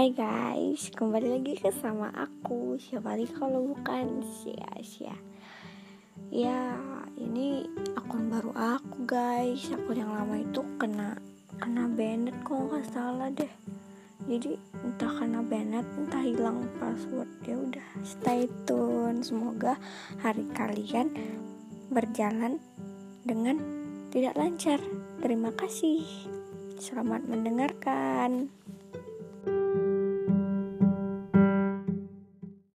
Hai guys, kembali lagi ke sama aku. Siapa lagi kalau bukan Sia-sia Ya, ini akun baru aku guys. Akun yang lama itu kena Kena banned kok nggak salah deh. Jadi entah kena banned Entah hilang password Ya udah stay tune. Semoga hari kalian Berjalan Dengan tidak lancar. Terima kasih. Selamat mendengarkan.